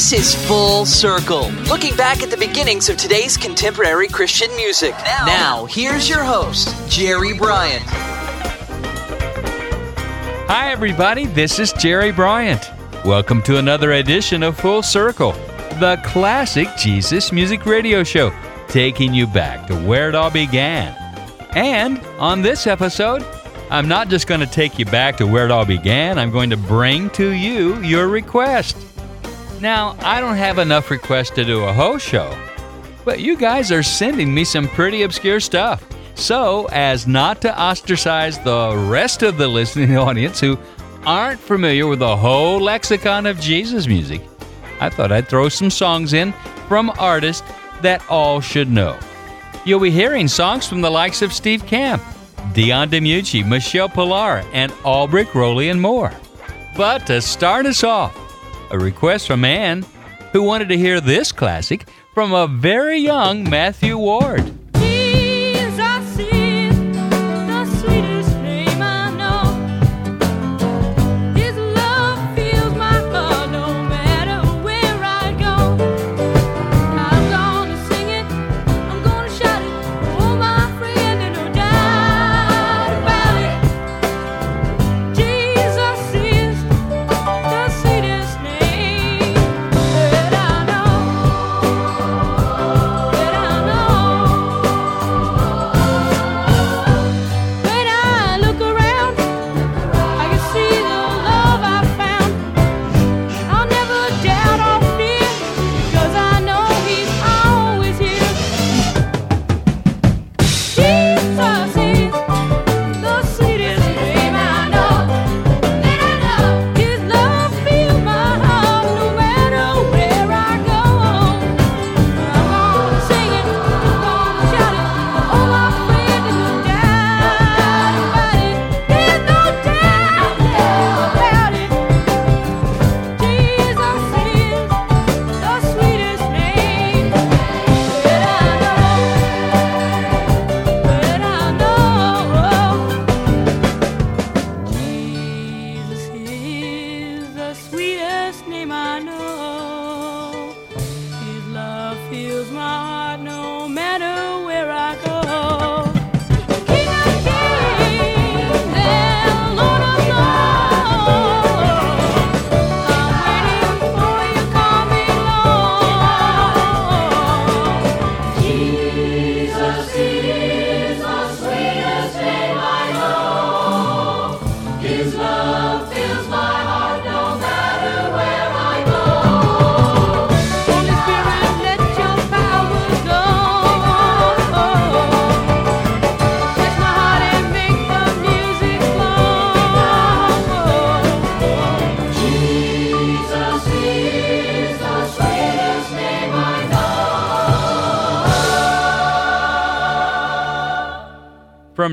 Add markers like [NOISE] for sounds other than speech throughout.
This is Full Circle, looking back at the beginnings of today's contemporary Christian music. Now, here's your host, Jerry Bryant. Hi, everybody. This is Jerry Bryant. Welcome to another edition of Full Circle, the classic Jesus music radio show, taking you back to where it all began. And on this episode, I'm not just going to take you back to where it all began, I'm going to bring to you your request. Now, I don't have enough requests to do a whole show, but you guys are sending me some pretty obscure stuff. So, as not to ostracize the rest of the listening [LAUGHS] audience who aren't familiar with the whole lexicon of Jesus music, I thought I'd throw some songs in from artists that all should know. You'll be hearing songs from the likes of Steve Camp, Dion DiMucci, Michelle Pillar, and Albrecht Roley, and more. But to start us off, a request from Ann, who wanted to hear this classic from a very young Matthew Ward.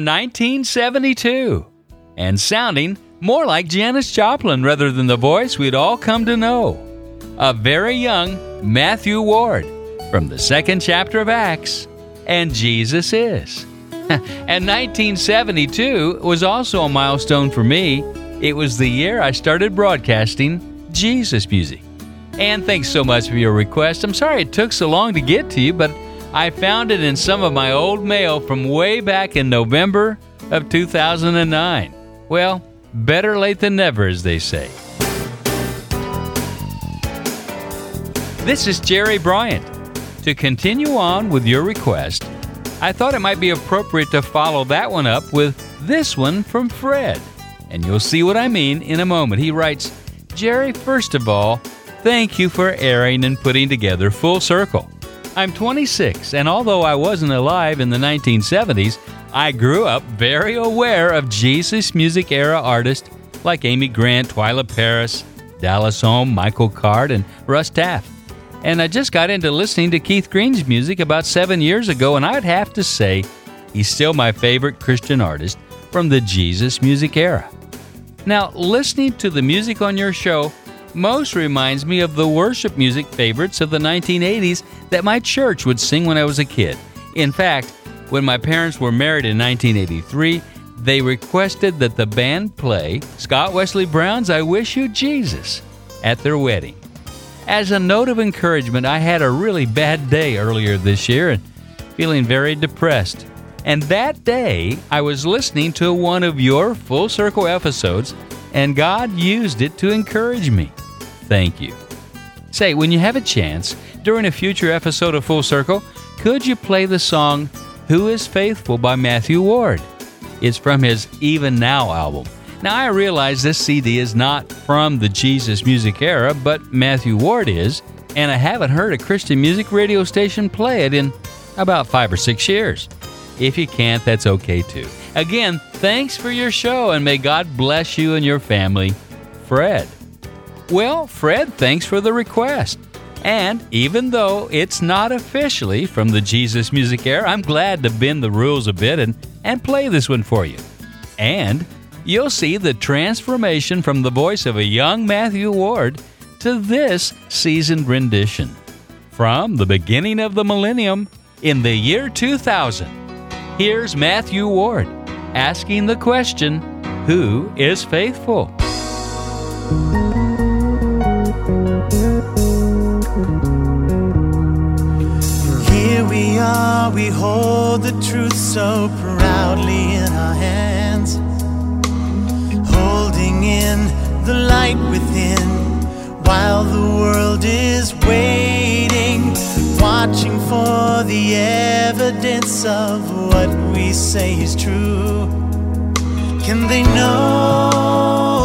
1972 and sounding more like Janis Joplin rather than the voice we'd all come to know. A very young Matthew Ward from the second chapter of Acts, and Jesus is. [LAUGHS] and 1972 was also a milestone for me. It was the year I started broadcasting Jesus music. And thanks so much for your request. I'm sorry it took so long to get to you, but I found it in some of my old mail from way back in November of 2009. Well, better late than never, as they say. This is Jerry Bryant. To continue on with your request, I thought it might be appropriate to follow that one up with this one from Fred. And you'll see what I mean in a moment. He writes Jerry, first of all, thank you for airing and putting together Full Circle. I'm 26, and although I wasn't alive in the 1970s, I grew up very aware of Jesus music era artists like Amy Grant, Twila Paris, Dallas Holm, Michael Card, and Russ Taff. And I just got into listening to Keith Green's music about seven years ago, and I'd have to say he's still my favorite Christian artist from the Jesus music era. Now, listening to the music on your show most reminds me of the worship music favorites of the 1980s that my church would sing when I was a kid. In fact, when my parents were married in 1983, they requested that the band play Scott Wesley Brown's I Wish You Jesus at their wedding. As a note of encouragement, I had a really bad day earlier this year and feeling very depressed. And that day, I was listening to one of your Full Circle episodes, and God used it to encourage me. Thank you. Say, when you have a chance, during a future episode of Full Circle, could you play the song Who is Faithful by Matthew Ward? It's from his Even Now album. Now, I realize this CD is not from the Jesus music era, but Matthew Ward is, and I haven't heard a Christian music radio station play it in about five or six years. If you can't, that's okay too. Again, thanks for your show, and may God bless you and your family. Fred. Well, Fred, thanks for the request. And even though it's not officially from the Jesus music era, I'm glad to bend the rules a bit and, and play this one for you. And you'll see the transformation from the voice of a young Matthew Ward to this seasoned rendition. From the beginning of the millennium in the year 2000, here's Matthew Ward asking the question Who is faithful? We hold the truth so proudly in our hands, holding in the light within while the world is waiting, watching for the evidence of what we say is true. Can they know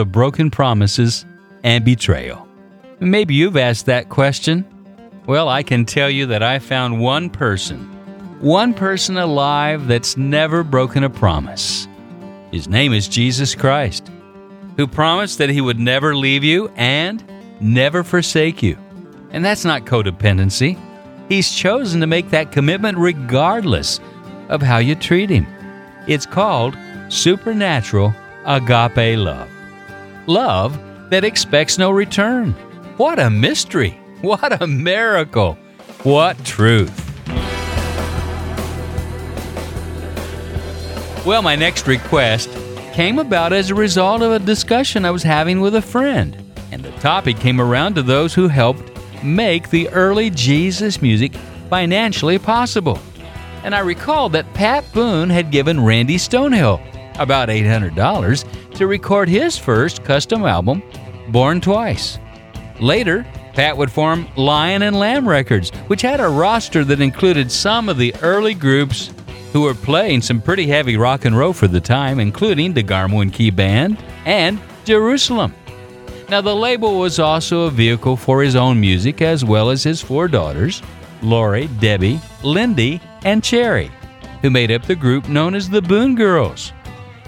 of broken promises and betrayal? Maybe you've asked that question. Well, I can tell you that I found one person, one person alive that's never broken a promise. His name is Jesus Christ, who promised that he would never leave you and never forsake you. And that's not codependency. He's chosen to make that commitment regardless of how you treat him. It's called supernatural agape love. Love that expects no return. What a mystery! [LAUGHS] What a miracle! What truth! Well, my next request came about as a result of a discussion I was having with a friend, and the topic came around to those who helped make the early Jesus music financially possible. And I recalled that Pat Boone had given Randy Stonehill about $800 to record his first custom album, Born Twice. Later, Pat would form Lion and Lamb Records, which had a roster that included some of the early groups who were playing some pretty heavy rock and roll for the time, including DeGarmo Key Band and Jerusalem. Now, the label was also a vehicle for his own music as well as his four daughters, Lori, Debbie, Lindy, and Cherry, who made up the group known as the Boone Girls.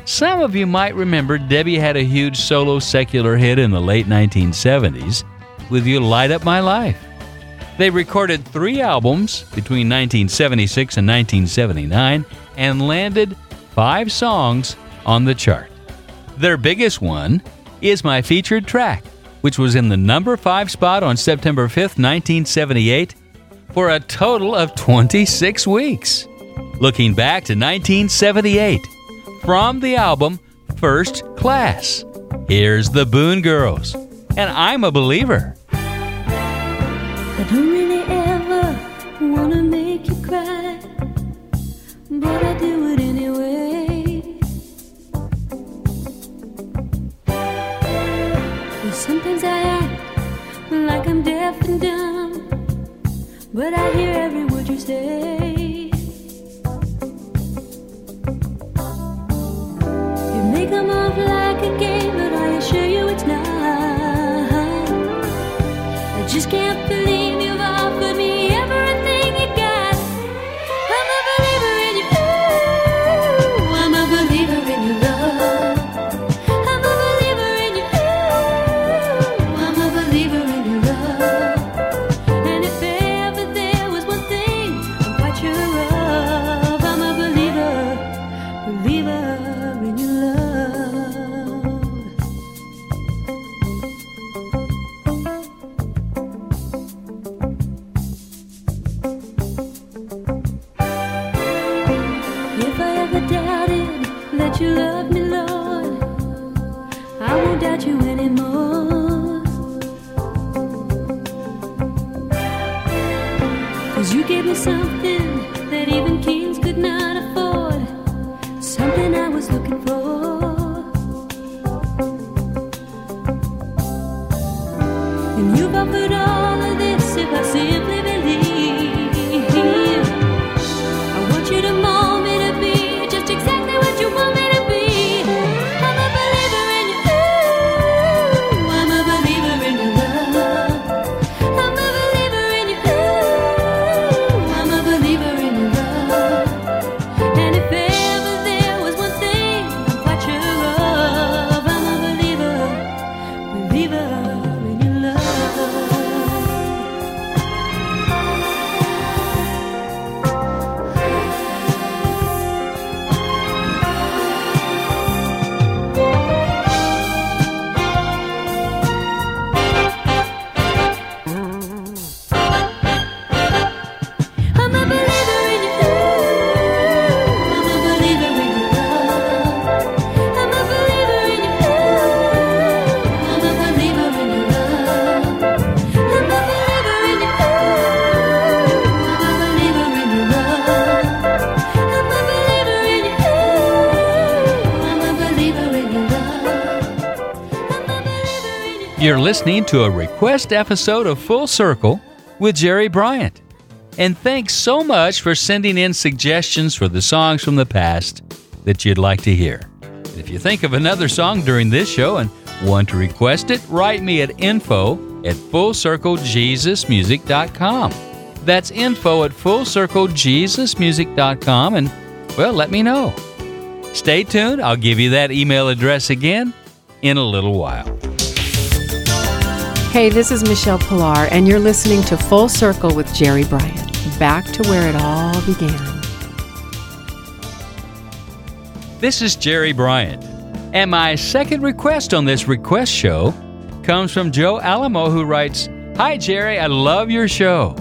Some of you might remember Debbie had a huge solo secular hit in the late 1970s with You Light Up My Life. They recorded three albums between 1976 and 1979 and landed five songs on the chart. Their biggest one is my featured track, which was in the number five spot on September 5th, 1978, for a total of 26 weeks. Looking back to 1978, from the album First Class, here's the Boone Girls, and I'm a believer. I don't really ever wanna make you cry, but I do it anyway. And sometimes I act like I'm deaf and dumb, but I hear every word you say. Just can't You're listening to a request episode of Full Circle with Jerry Bryant. And thanks so much for sending in suggestions for the songs from the past that you'd like to hear. And if you think of another song during this show and want to request it, write me at info at fullcirclejesusmusic.com. That's info at fullcirclejesusmusic.com and, well, let me know. Stay tuned. I'll give you that email address again in a little while. Hey, this is Michelle Pillar, and you're listening to Full Circle with Jerry Bryant. Back to where it all began. This is Jerry Bryant, and my second request on this request show comes from Joe Alamo, who writes Hi, Jerry, I love your show.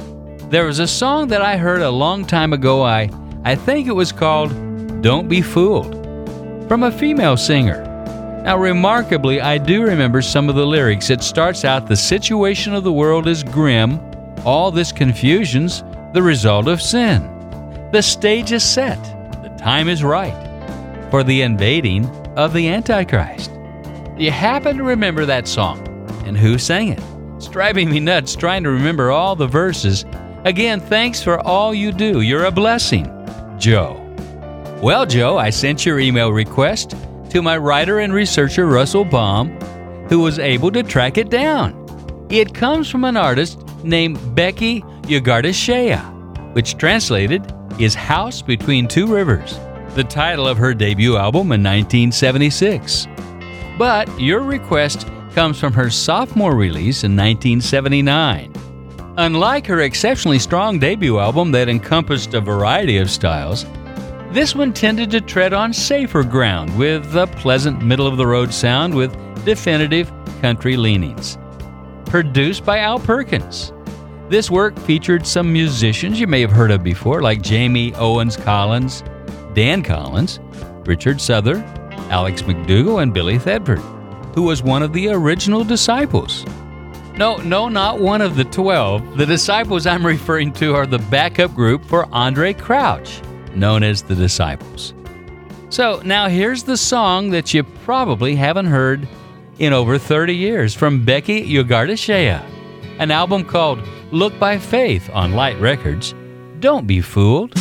There was a song that I heard a long time ago. I, I think it was called Don't Be Fooled from a female singer. Now, remarkably, I do remember some of the lyrics. It starts out The situation of the world is grim, all this confusion's the result of sin. The stage is set, the time is right for the invading of the Antichrist. Do you happen to remember that song? And who sang it? It's driving me nuts trying to remember all the verses. Again, thanks for all you do. You're a blessing. Joe. Well, Joe, I sent your email request to my writer and researcher, Russell Baum, who was able to track it down. It comes from an artist named Becky Ugartechea, which translated is House Between Two Rivers the title of her debut album in 1976. But your request comes from her sophomore release in 1979. Unlike her exceptionally strong debut album that encompassed a variety of styles, this one tended to tread on safer ground with a pleasant middle of the road sound with definitive country leanings. Produced by Al Perkins. This work featured some musicians you may have heard of before, like Jamie Owens Collins, Dan Collins, Richard Souther, Alex McDougall, and Billy Thedford, who was one of the original disciples. No, no, not one of the 12. The disciples I'm [LAUGHS] referring to are the backup group for Andraé Crouch, known as the Disciples. So now here's the song that you probably haven't heard in over 30 years from Becky Ugartechea, an album called Look by Faith on Light Records. Don't be fooled.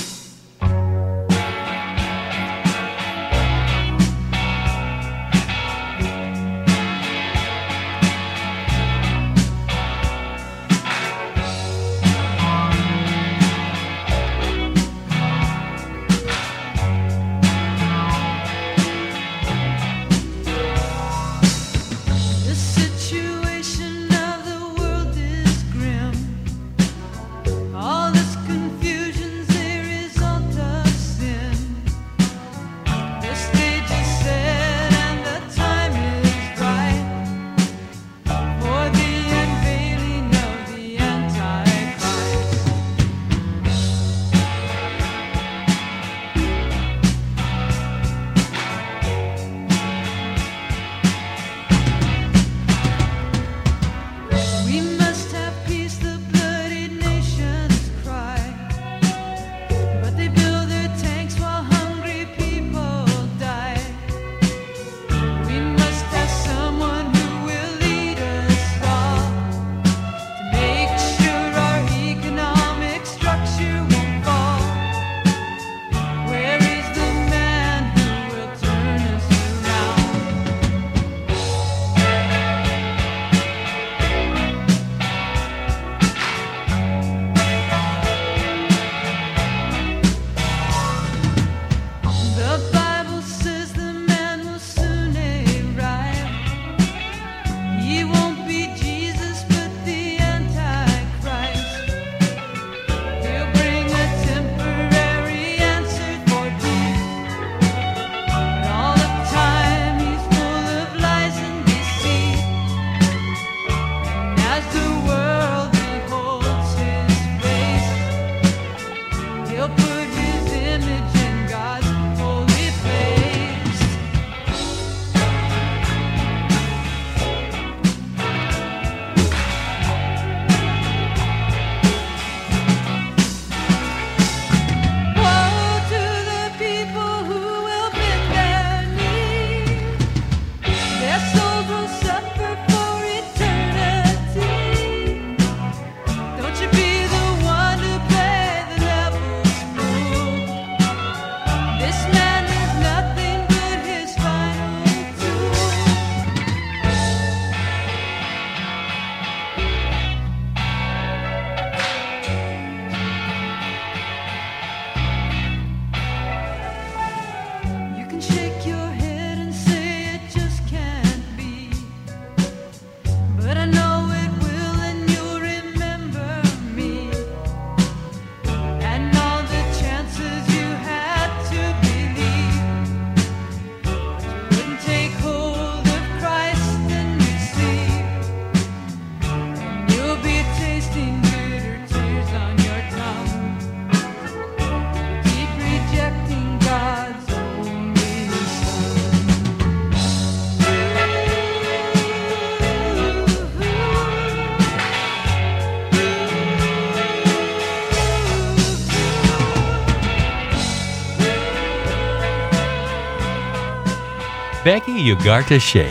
Becky Ugartechea,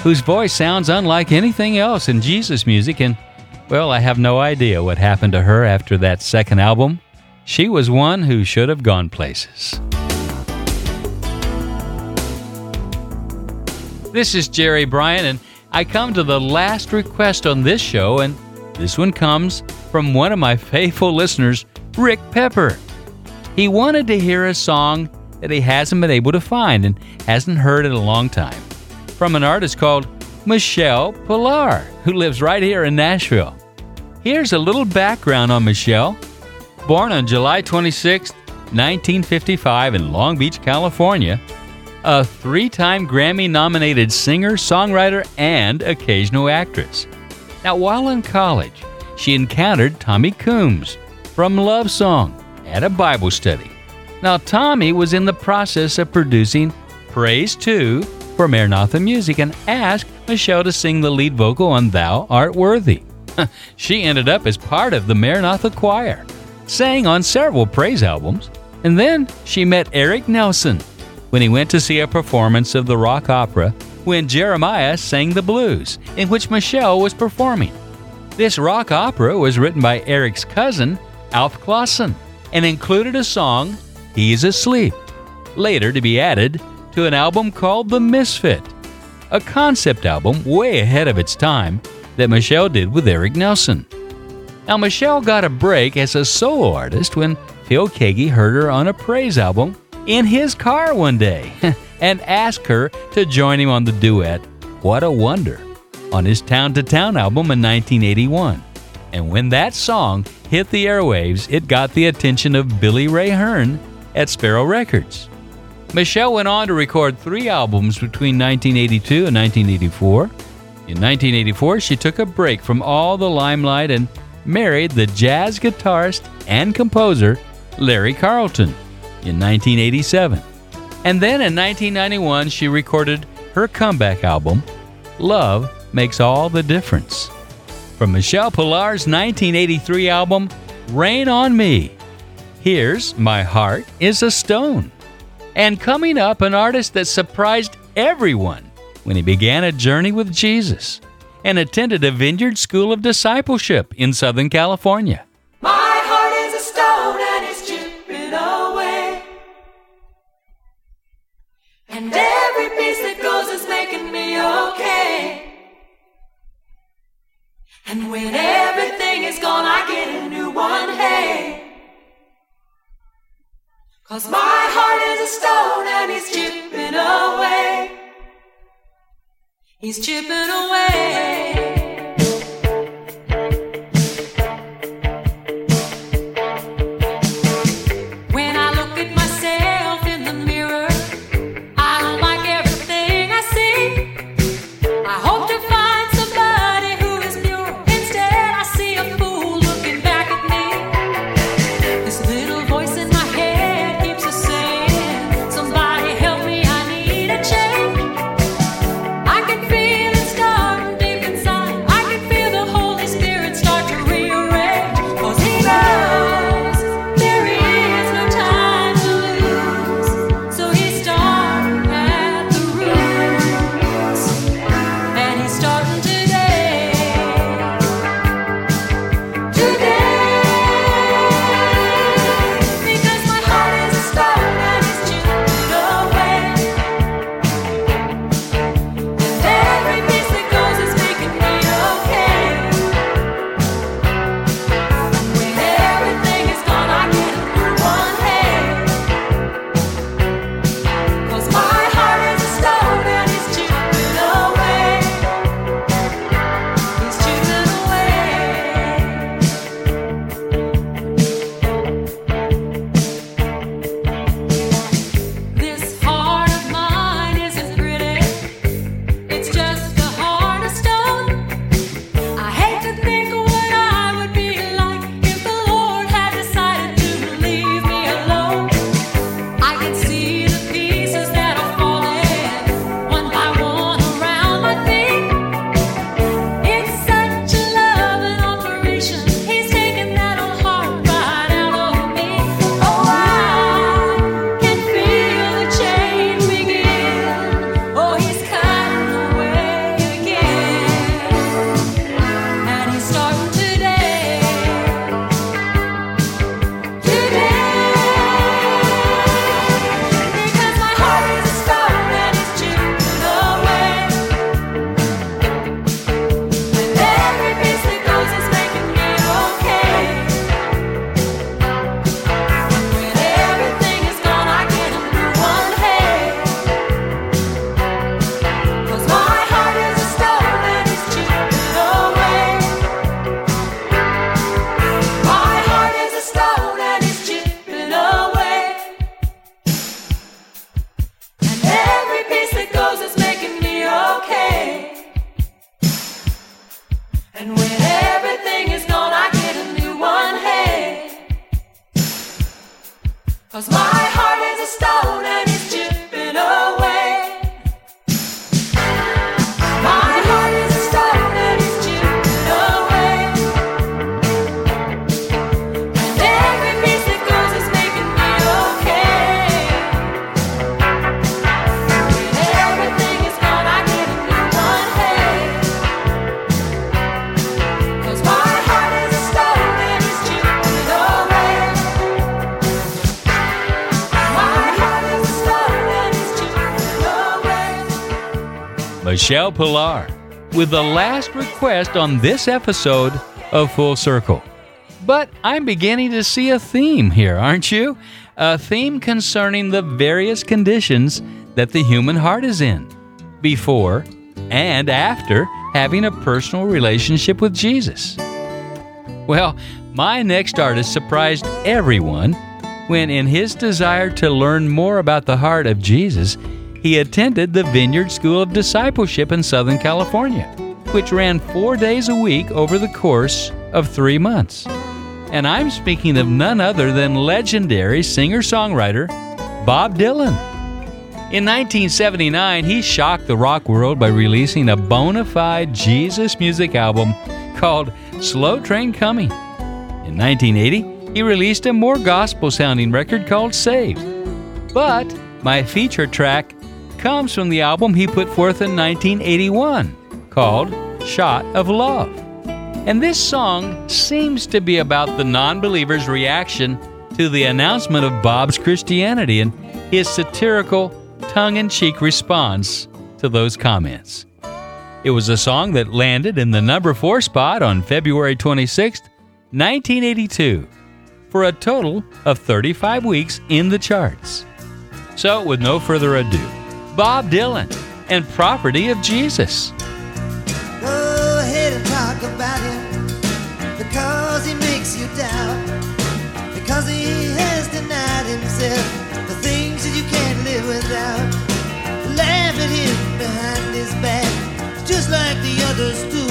whose voice sounds unlike anything else in Jesus music. And, well, I have no idea what happened to her after that second album. She was one who should have gone places. This is Jerry Bryant, and I come to the last request on this show, and this one comes from one of my [LAUGHS] faithful listeners, Rick Pepper. He wanted to hear a song that he hasn't been able to find and hasn't heard in a long time from an artist called Michelle Pillar, who lives right here in Nashville. Here's a little background on Michelle. Born on July 26, 1955, in Long Beach, California, a three time Grammy nominated singer, songwriter, and occasional actress. Now, while in college, she encountered Tommy Coomes from Love Song at a Bible study. Now, Tommy was in the process of producing Praise 2 for Maranatha Music and asked Michelle to sing the lead vocal on Thou Art Worthy. [LAUGHS] she ended up as part of the Maranatha Choir, sang on several praise albums, and then she met Eric Nelson when he went to see a performance of the rock opera when Jeremiah sang the blues, in which Michelle was performing. This rock opera was written by Eric's cousin, Alf Clausen, and included a song, He's Asleep, later to be added to an album called The Misfit, a concept album way ahead of its time that Michelle did with Eric Nelson. Now, Michelle got a break as a solo artist when Phil Keaggy heard her on a praise album in his car one day [LAUGHS] and asked her to join him on the duet What a Wonder on his Town to Town album in 1981. And when that song hit the airwaves, it got the attention of Billy Ray Hearn at Sparrow Records. Michelle went on to record three albums between 1982 and 1984. In 1984, she took a break from all the limelight and married the jazz guitarist and composer Larry Carlton in 1987. And then in 1991, she recorded her comeback album, Love Makes All the Difference. From Michelle Pillar's 1983 album, Rain on Me, here's My Heart is a Stone. And coming up, an artist that surprised everyone when he began a journey with Jesus and attended a vineyard school of discipleship in Southern California. My heart is a stone and it's chipping away. And every piece that goes is making me okay. And when everything is gone, I get a new one, hey. Cause my heart is a stone and he's chipping away. He's chipping away. Michelle Pillar with the last request on this episode of Full Circle. But I'm beginning to see a theme here, aren't you? A theme concerning the various conditions that the human heart is in before and after having a personal relationship with Jesus. Well, my next artist surprised everyone when, in his desire to learn more about the heart of Jesus, he attended the Vineyard School of Discipleship in Southern California, which ran four days a week over the course of three months. And I'm speaking of none other than legendary singer songwriter Bob Dylan. In 1979, he shocked the rock world by releasing a bona fide Jesus music album called Slow Train Coming. In 1980, he released a more gospel sounding record called Saved. But my feature track comes from the album he put forth in 1981 called Shot of Love. And this song seems to be about the non believer's reaction to the announcement of Bob's Christianity and his satirical, tongue in cheek response to those comments. It was a song that landed in the number four spot on February 26, 1982, for a total of 35 weeks in the charts. So, with no further ado, Bob Dylan and Property of Jesus. Go ahead and talk about him because he makes you doubt. Because he has denied himself the things that you can't live without. Laugh at him behind his back, just like the others do.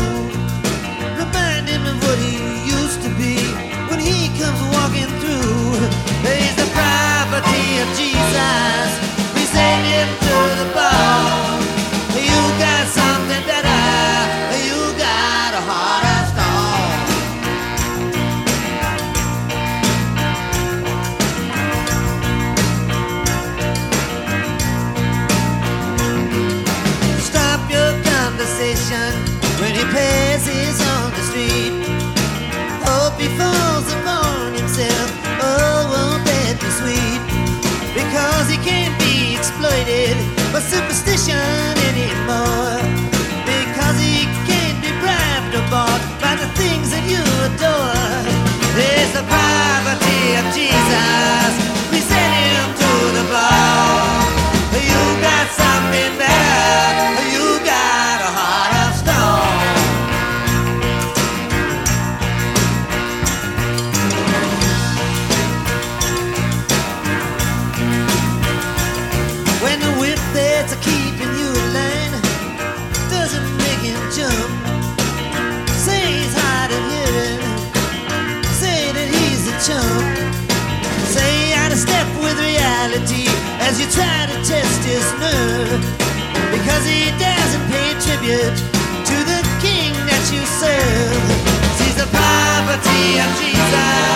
Poverty of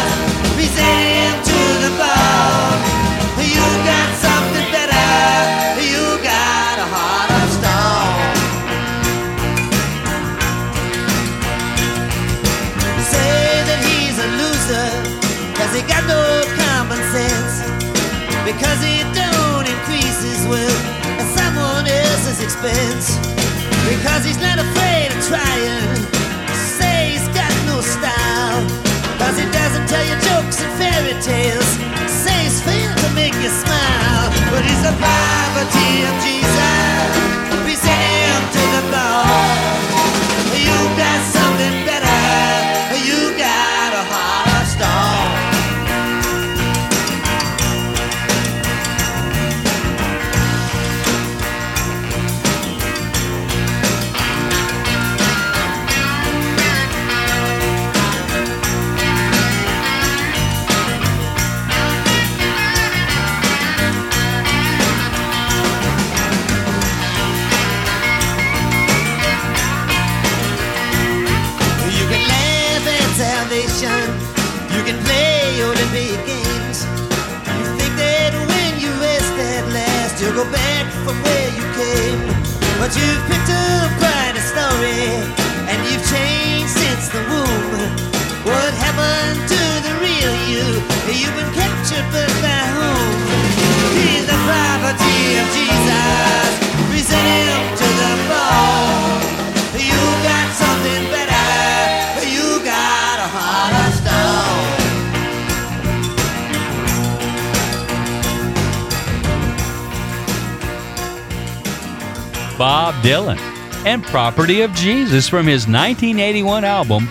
tales. Say he's failed to make you smile. But he's a poverty of Jesus. And Property of Jesus from his 1981 album,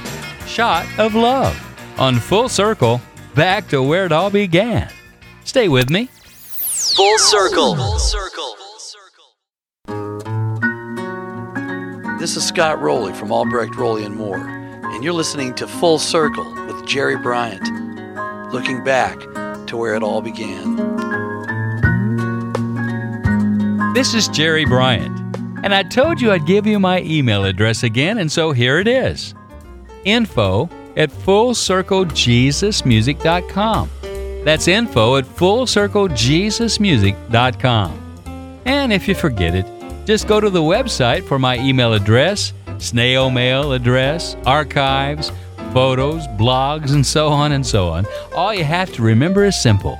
Shot of Love. On Full Circle, back to where it all began. Stay with me. Full circle. Full circle. This is Scott Roley from Albrecht Roley and Moore, and you're listening to Full Circle with Jerry Bryant, looking back to where it all began. This is Jerry Bryant, and I told you I'd give you my email address again, and so here it is info at fullcirclejesusmusic.com. That's info at fullcirclejesusmusic.com. And if you forget it, just go to the website for my email address, snail mail address, archives, photos, blogs, and so on and so on. All you have to remember is simple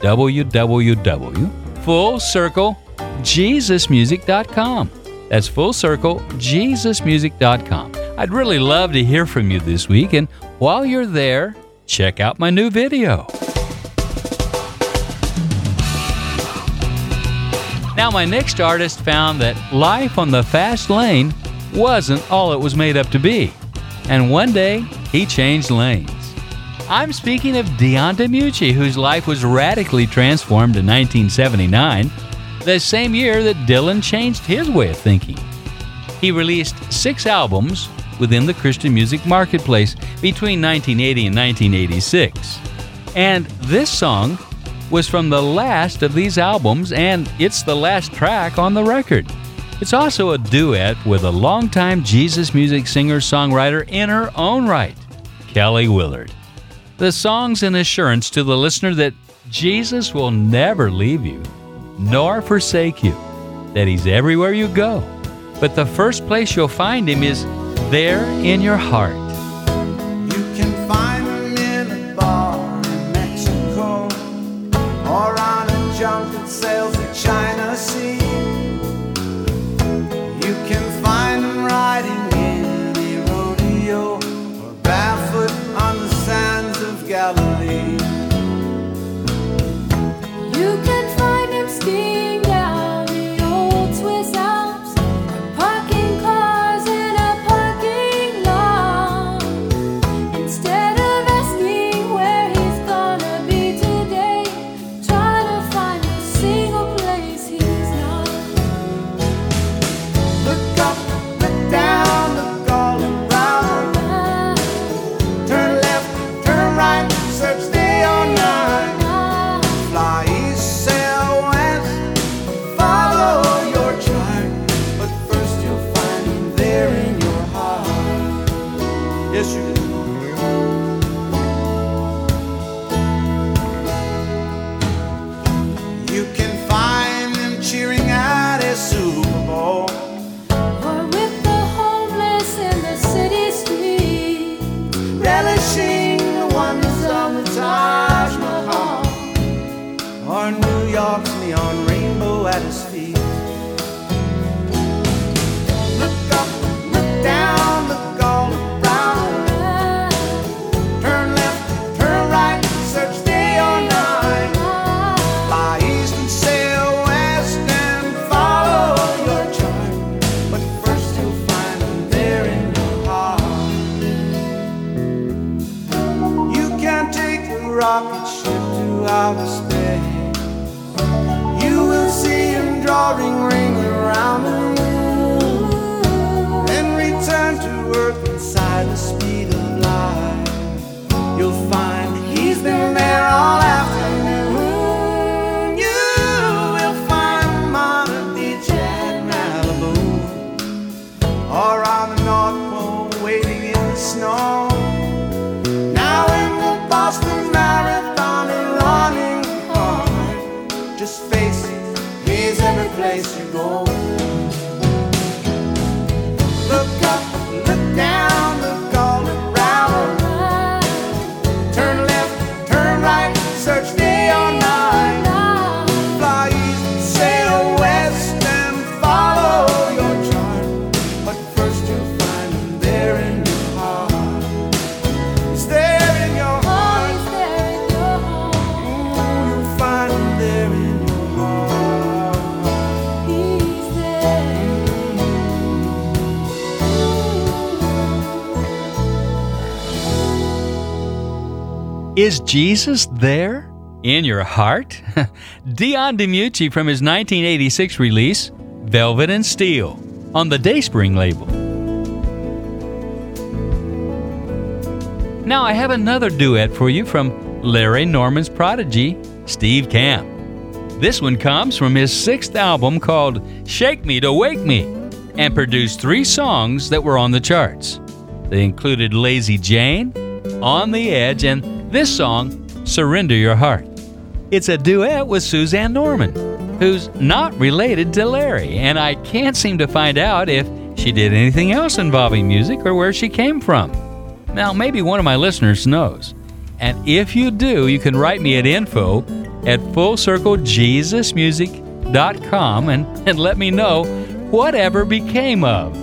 www.fullcirclejesusmusic.com. That's fullcirclejesusmusic.com. I'd really love to hear from you this week, and while you're there, check out my new video. Now, my next artist found that life on the fast lane wasn't all it was made up to be. And one day, he changed lanes. I'm speaking of Dion DiMucci, whose life was radically transformed in 1979, the same year that Dylan changed his way of thinking. He released six albums within the Christian music marketplace between 1980 and 1986. And this song was from the last of these albums, and it's the last track on the record. It's also a duet with a longtime Jesus music singer songwriter in her own right, Kelly Willard. The song's an assurance to the listener that Jesus will never leave you nor forsake you, that He's everywhere you go. But the first place you'll find Him is there in your heart. Place you go. Is Jesus there in your heart? [LAUGHS] Dion DiMucci from his 1986 release, Velvet and Steel, on the Dayspring label. Now I have another duet for you from Larry Norman's prodigy, Steve Camp. This one comes from his sixth album called Shake Me to Wake Me and produced three songs that were on the charts. They included Lazy Jane, On the Edge, and this song, Surrender Your Heart. It's a duet with Susanne Norman, who's not related to Larry, and I can't seem to find out if she did anything else involving music or where she came from. Now, maybe one of my listeners knows. And if you do, you can write me at info at fullcirclejesusmusic.com and, and let me know whatever became of.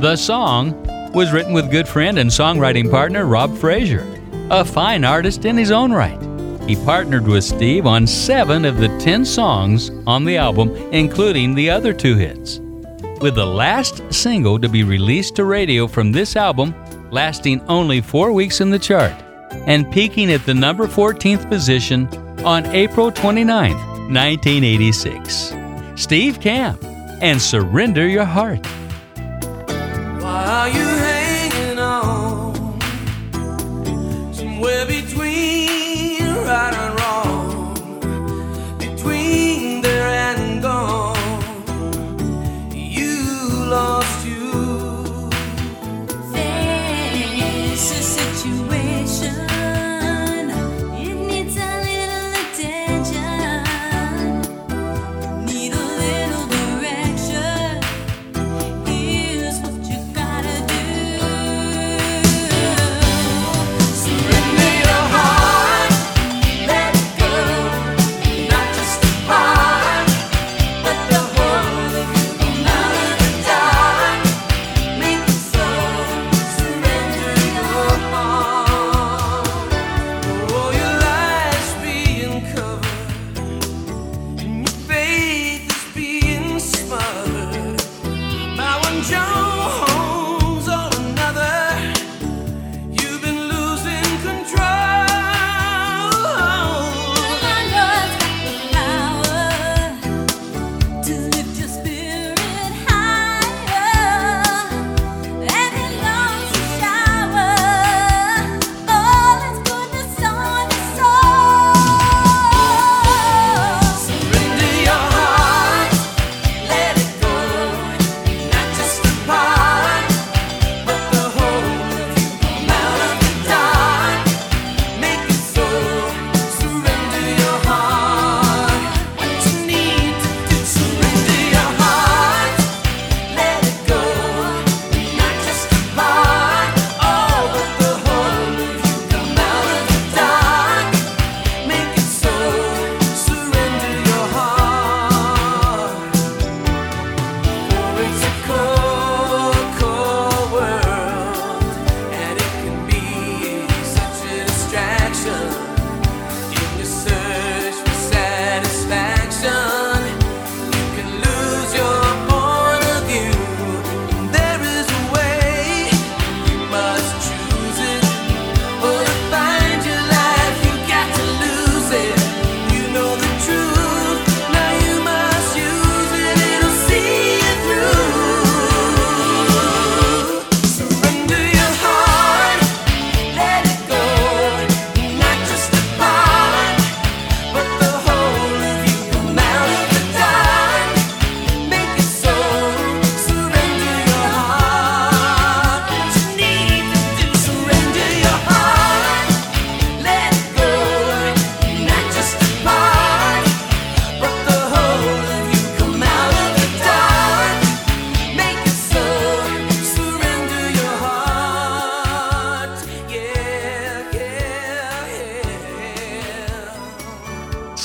The song was written with good friend and songwriting partner Rob Frazier, a fine artist in his own right. He partnered with Steve on seven of the ten songs on the album, including the other two hits. With the last single to be released to radio from this album lasting only four weeks in the chart and peaking at the number 14th position on April 29, 1986. Steve Camp and Surrender Your Heart. Between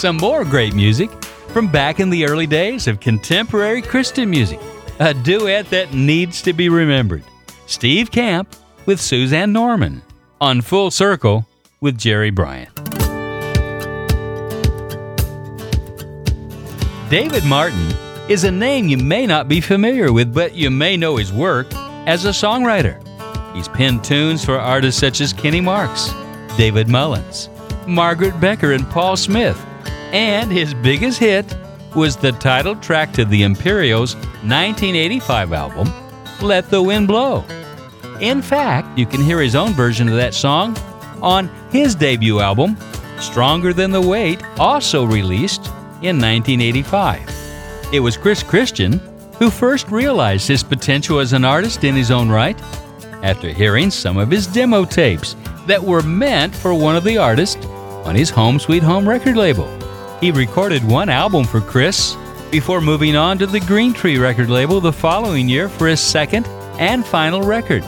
some more great music from back in the early days of contemporary Christian music. A duet that needs to be remembered. Steve Camp with Susanne Norman on Full Circle with Jerry Bryant. David Martin is a name you may not be familiar with, but you may know his work as a songwriter. He's penned tunes for artists such as Kenny Marks, David Mullins, Margaret Becker, and Paul Smith. And his biggest hit was the title track to the Imperials' 1985 album, Let the Wind Blow. In fact, you can hear his own version of that song on his debut album, Stronger Than the Weight, also released in 1985. It was Chris Christian who first realized his potential as an artist in his own right after hearing some of his demo tapes that were meant for one of the artists on his Home Sweet Home record label. He recorded one album for Chris before moving on to the Green Tree record label the following year for his second and final record.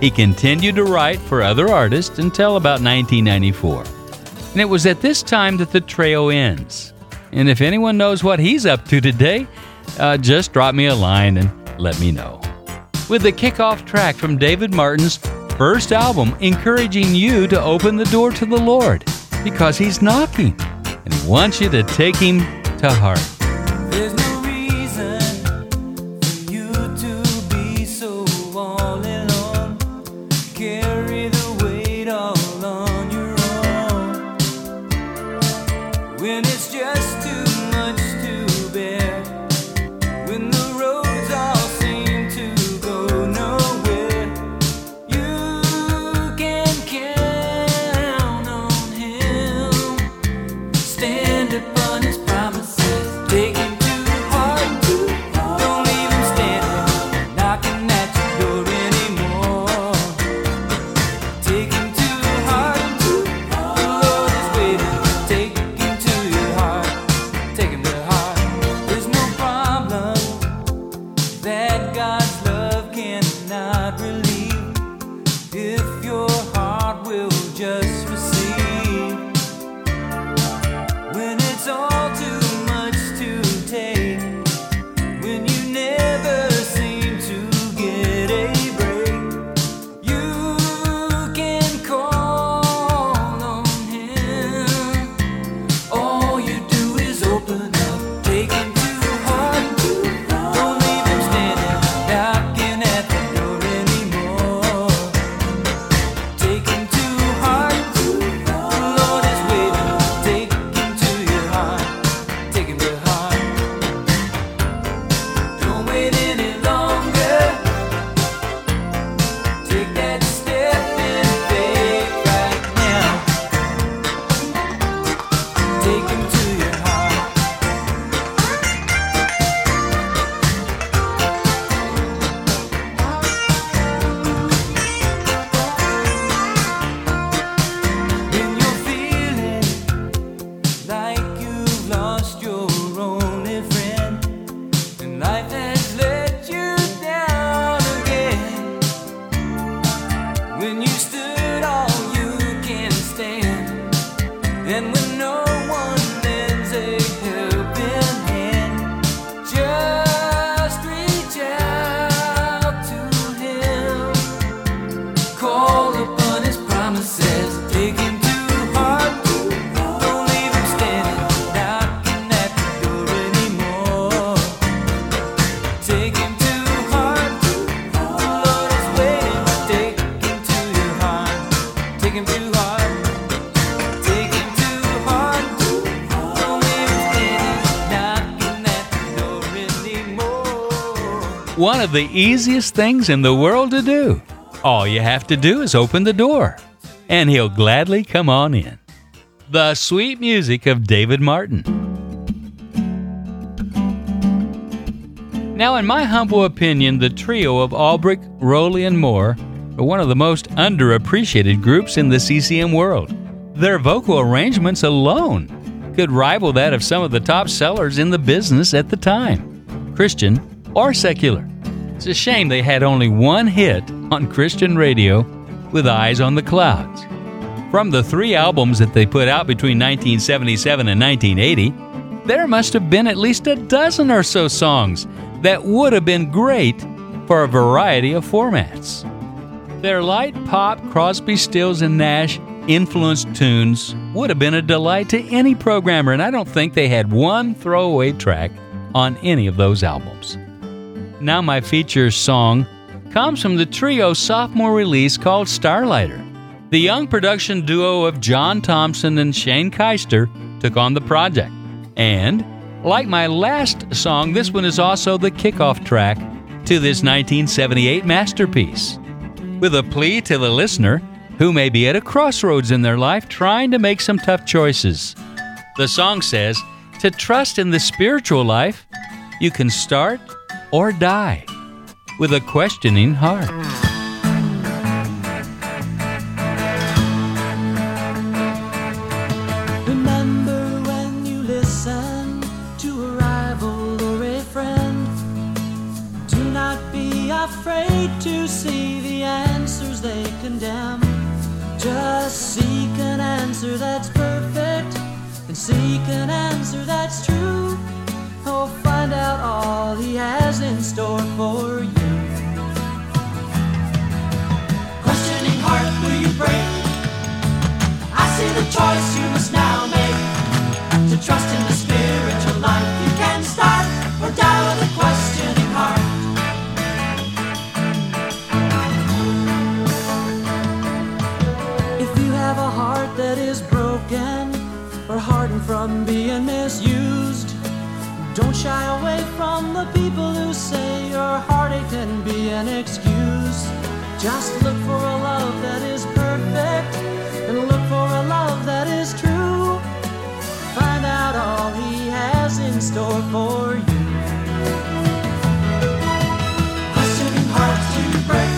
He continued to write for other artists until about 1994. And it was at this time that the trio ends. And if anyone knows what he's up to today, uh, just drop me a line and let me know. With the kickoff track from David Martin's first album, encouraging you to open the door to the Lord because He's knocking and wants you to take Him to heart. Of the easiest things in the world to do. All you have to do is open the door, and he'll gladly come on in. The sweet music of David Martin. Now, in my humble opinion, the trio of Albrecht, Roley, and Moore are one of the most underappreciated groups in the CCM world. Their vocal arrangements alone could rival that of some of the top sellers in the business at the time, Christian or secular. It's a shame they had only one hit on Christian radio with Eyes on the Clouds. From the three albums that they put out between 1977 and 1980, there must have been at least a dozen or so songs that would have been great for a variety of formats. Their light pop, Crosby, Stills, and Nash influenced tunes would have been a delight to any programmer, and I don't think they had one throwaway track on any of those albums. Now, my feature song comes from the trio sophomore release called Starlighter. The young production duo of John Thompson and Shane Keister took on the project. And, like my last song, this one is also the kickoff track to this 1978 masterpiece. With a plea to the listener who may be at a crossroads in their life trying to make some tough choices. The song says, To trust in the spiritual life, you can start or die with a questioning heart. Remember when you listen to a rival or a friend. Do not be afraid to see the answers they condemn. Just seek an answer that's perfect and seek an answer that's true. Oh, find out all he has in store for you. Questioning heart, will you break? I see the choice you must now make to trust in the spiritual life. You can start or die with a questioning heart. If you have a heart that is broken or hardened from being misused, shy away from the people who say your heartache can be an excuse. Just look for a love that is perfect and look for a love that is true. Find out all he has in store for you. Questioning hearts to break.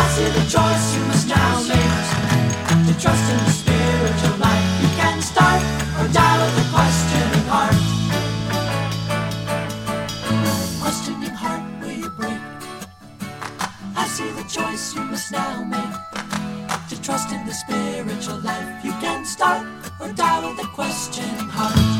I see the choice you must now make to trust in the spiritual life. You can start or die with choice you must now make to trust in the spiritual life. You can start or die with a questioning heart.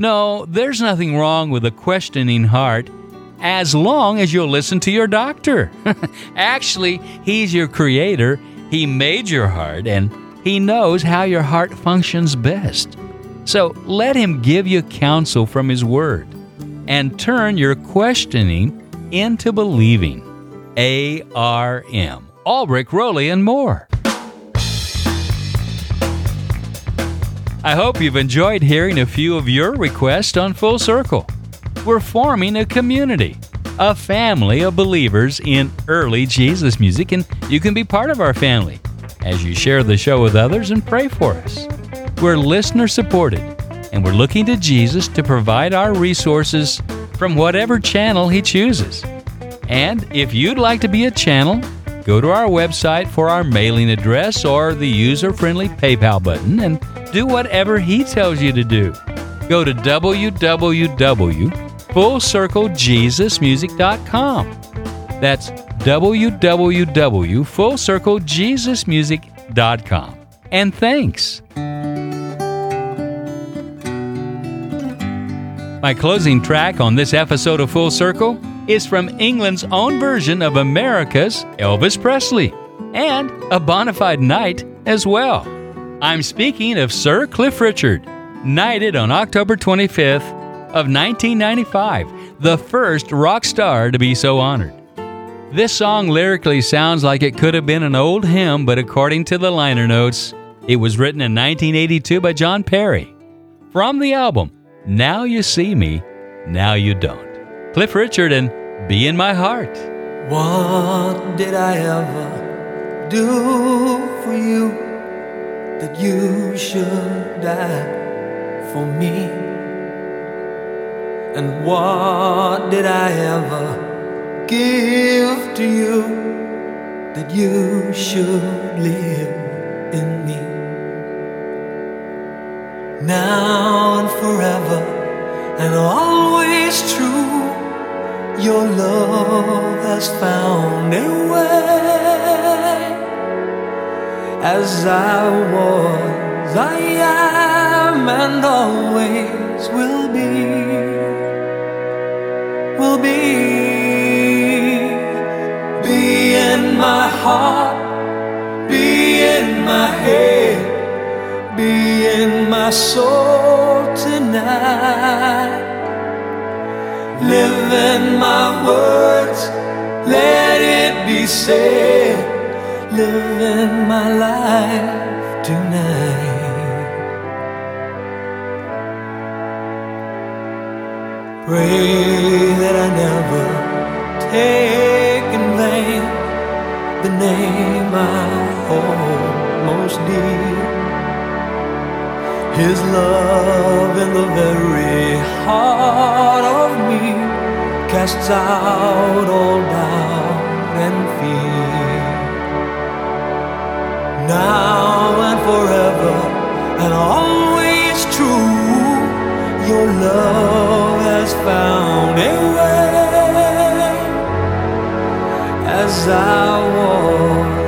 No, there's nothing wrong with a questioning heart as long as you'll listen to your doctor. [LAUGHS] Actually, he's your creator, he made your heart, and he knows how your heart functions best. So let him give you counsel from his word and turn your questioning into believing. A R M. Albrecht, Roley, and Moore. I hope you've enjoyed hearing a few of your requests on Full Circle. We're forming a community, a family of believers in early Jesus music, and you can be part of our family as you share the show with others and pray for us. We're listener supported, and we're looking to Jesus to provide our resources from whatever channel He chooses. And if you'd like to be a channel, go to our website for our mailing address or the user friendly PayPal button and do whatever He tells you to do. Go to www.fullcirclejesusmusic.com. That's www.fullcirclejesusmusic.com. And thanks. My closing track on this episode of Full Circle is from England's own version of America's Elvis Presley and a bona fide knight as well. I'm speaking of Sir Cliff Richard, knighted on October 25th of 1995, the first rock star to be so honored. This song lyrically sounds like it could have been an old hymn, but according to the liner notes, it was written in 1982 by John Perry. From the album, Now You See Me, Now You Don't. Cliff Richard and Be in My Heart. What did I ever do for you? that you should die for me. And what did I ever give to you that you should live in me? Now and forever and always true, your love has found a way. As I was, I am, and always will be. Will be, be in my heart, be in my head, be in my soul tonight. Live in my words, let it be said. Live in my life tonight. Pray that I never take in vain the name I hold most dear. His love in the very heart of me casts out all doubt and fear. Now and forever and always true, your love has found a way. As I was,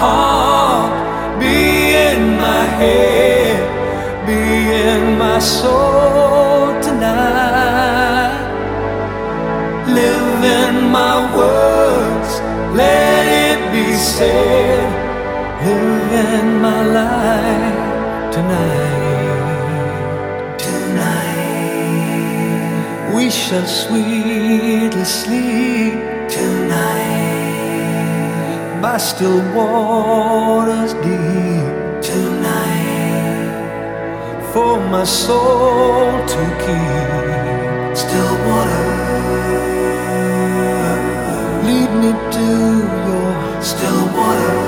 heart, be in my head, be in my soul tonight. Live in my words, let it be said. Live in my life tonight. Tonight, we shall sweetly sleep by still waters deep tonight for my soul to keep still water. Lead me to your still water.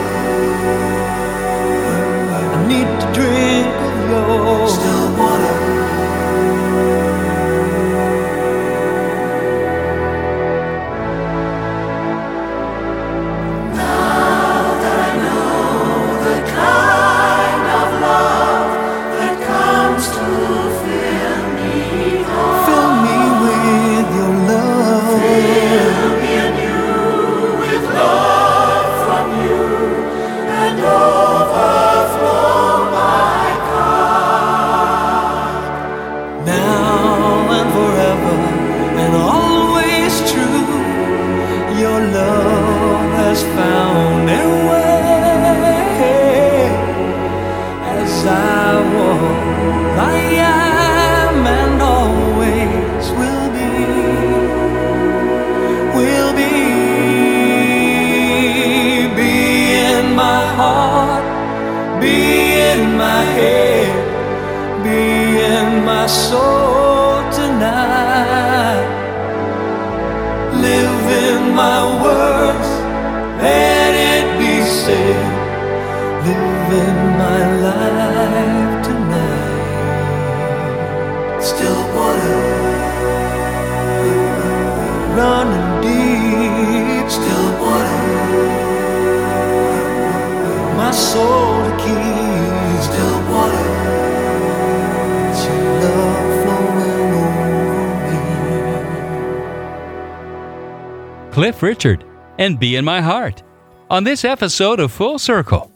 And Be in My Heart on this episode of Full Circle.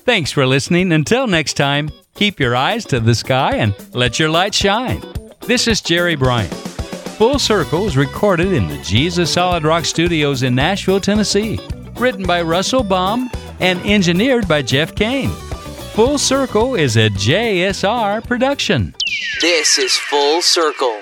Thanks for listening. Until next time, keep your eyes to the sky and let your light shine. This is Jerry Bryant. Full Circle is recorded in the Jesus Solid Rock Studios in Nashville, Tennessee. Written by Russell Baum and engineered by Jeff Kane. Full Circle is a JSR production. This is Full Circle